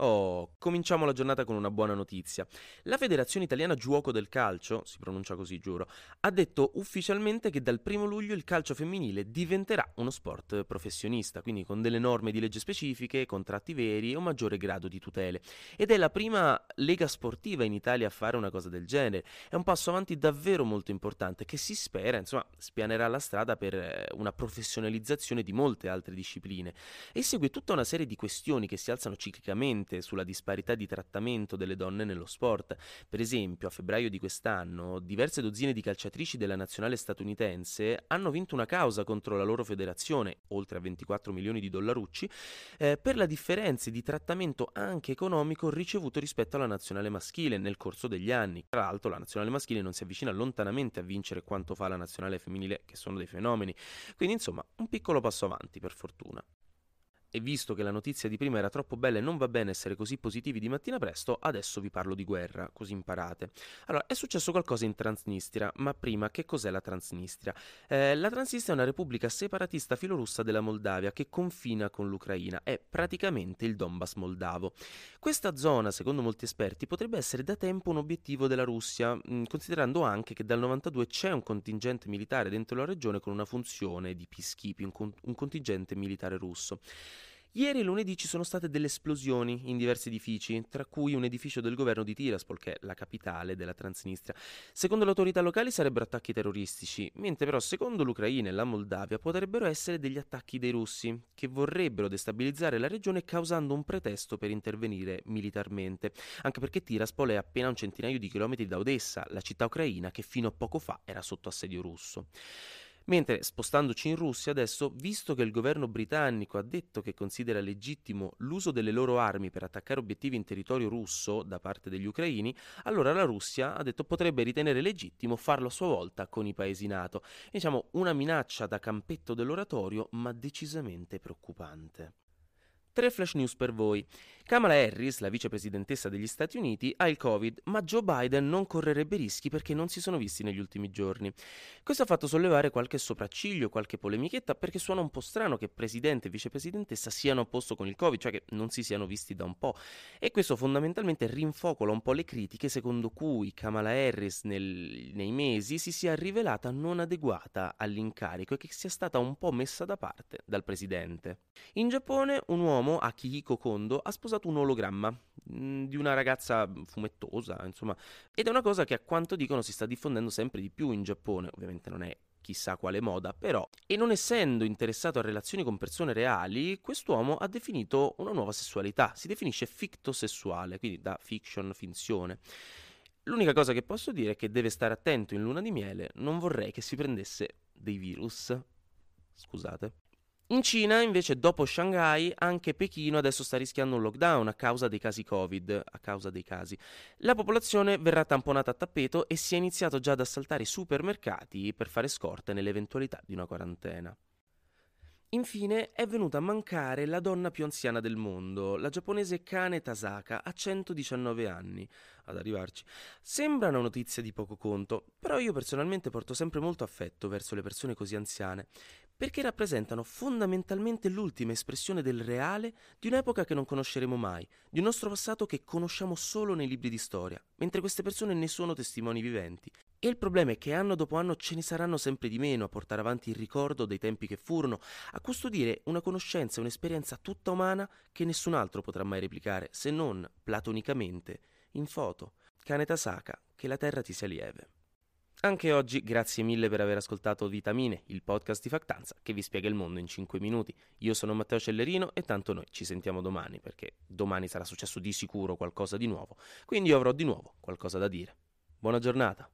Oh, cominciamo la giornata con una buona notizia. La Federazione Italiana Giuoco del Calcio, si pronuncia così giuro, ha detto ufficialmente che dal 1 luglio il calcio femminile diventerà uno sport professionista, quindi con delle norme di legge specifiche, contratti veri e un maggiore grado di tutele. Ed è la prima lega sportiva in Italia a fare una cosa del genere. È un passo avanti davvero molto importante che si spera, insomma, spianerà la strada per eh, una professionalizzazione di molte altre discipline. E segue tutta una serie di questioni che si alzano ciclicamente sulla disparità di trattamento delle donne nello sport. Per esempio, a febbraio di quest'anno, diverse dozzine di calciatrici della nazionale statunitense hanno vinto una causa contro la loro federazione, oltre a 24 milioni di dollarucci, eh, per la differenza di trattamento anche economico ricevuto rispetto alla nazionale maschile nel corso degli anni. Tra l'altro, la nazionale maschile non si avvicina lontanamente a vincere quanto fa la nazionale femminile, che sono dei fenomeni. Quindi, insomma, un piccolo passo avanti, per fortuna. E visto che la notizia di prima era troppo bella e non va bene essere così positivi di mattina presto, adesso vi parlo di guerra, così imparate. Allora, è successo qualcosa in Transnistria, ma prima che cos'è la Transnistria? Eh, la Transnistria è una repubblica separatista filorussa della Moldavia che confina con l'Ucraina, è praticamente il Donbass moldavo. Questa zona, secondo molti esperti, potrebbe essere da tempo un obiettivo della Russia, mm, considerando anche che dal 92 c'è un contingente militare dentro la regione con una funzione di peacekeeping, un, un contingente militare russo. Ieri lunedì ci sono state delle esplosioni in diversi edifici, tra cui un edificio del governo di Tiraspol, che è la capitale della Transnistria. Secondo le autorità locali sarebbero attacchi terroristici, mentre però secondo l'Ucraina e la Moldavia potrebbero essere degli attacchi dei russi, che vorrebbero destabilizzare la regione causando un pretesto per intervenire militarmente, anche perché Tiraspol è appena un centinaio di chilometri da Odessa, la città ucraina che fino a poco fa era sotto assedio russo. Mentre spostandoci in Russia adesso, visto che il governo britannico ha detto che considera legittimo l'uso delle loro armi per attaccare obiettivi in territorio russo da parte degli ucraini, allora la Russia ha detto potrebbe ritenere legittimo farlo a sua volta con i paesi NATO. Diciamo una minaccia da campetto dell'oratorio, ma decisamente preoccupante. Tre flash news per voi. Kamala Harris, la vicepresidentessa degli Stati Uniti, ha il Covid, ma Joe Biden non correrebbe rischi perché non si sono visti negli ultimi giorni. Questo ha fatto sollevare qualche sopracciglio, qualche polemichetta, perché suona un po' strano che presidente e vicepresidentessa siano a posto con il Covid, cioè che non si siano visti da un po'. E questo fondamentalmente rinfocola un po' le critiche secondo cui Kamala Harris nel, nei mesi si sia rivelata non adeguata all'incarico e che sia stata un po' messa da parte dal presidente. In Giappone un uomo, Akihiko Kondo, ha sposato usato un ologramma mm, di una ragazza fumettosa, insomma, ed è una cosa che a quanto dicono si sta diffondendo sempre di più in Giappone, ovviamente non è chissà quale moda, però, e non essendo interessato a relazioni con persone reali, quest'uomo ha definito una nuova sessualità, si definisce fictosessuale, quindi da fiction, finzione. L'unica cosa che posso dire è che deve stare attento in luna di miele, non vorrei che si prendesse dei virus. Scusate. In Cina, invece, dopo Shanghai, anche Pechino adesso sta rischiando un lockdown a causa dei casi Covid, a causa dei casi. La popolazione verrà tamponata a tappeto e si è iniziato già ad assaltare i supermercati per fare scorte nell'eventualità di una quarantena. Infine è venuta a mancare la donna più anziana del mondo, la giapponese Kane Tasaka, a 119 anni. Ad arrivarci. Sembra una notizia di poco conto, però io personalmente porto sempre molto affetto verso le persone così anziane, perché rappresentano fondamentalmente l'ultima espressione del reale di un'epoca che non conosceremo mai, di un nostro passato che conosciamo solo nei libri di storia, mentre queste persone ne sono testimoni viventi. E il problema è che anno dopo anno ce ne saranno sempre di meno a portare avanti il ricordo dei tempi che furono, a custodire una conoscenza e un'esperienza tutta umana che nessun altro potrà mai replicare, se non platonicamente, in foto. Kaneta Saka, che la terra ti sia lieve. Anche oggi grazie mille per aver ascoltato Vitamine, il podcast di Factanza che vi spiega il mondo in 5 minuti. Io sono Matteo Cellerino e tanto noi ci sentiamo domani perché domani sarà successo di sicuro qualcosa di nuovo, quindi io avrò di nuovo qualcosa da dire. Buona giornata!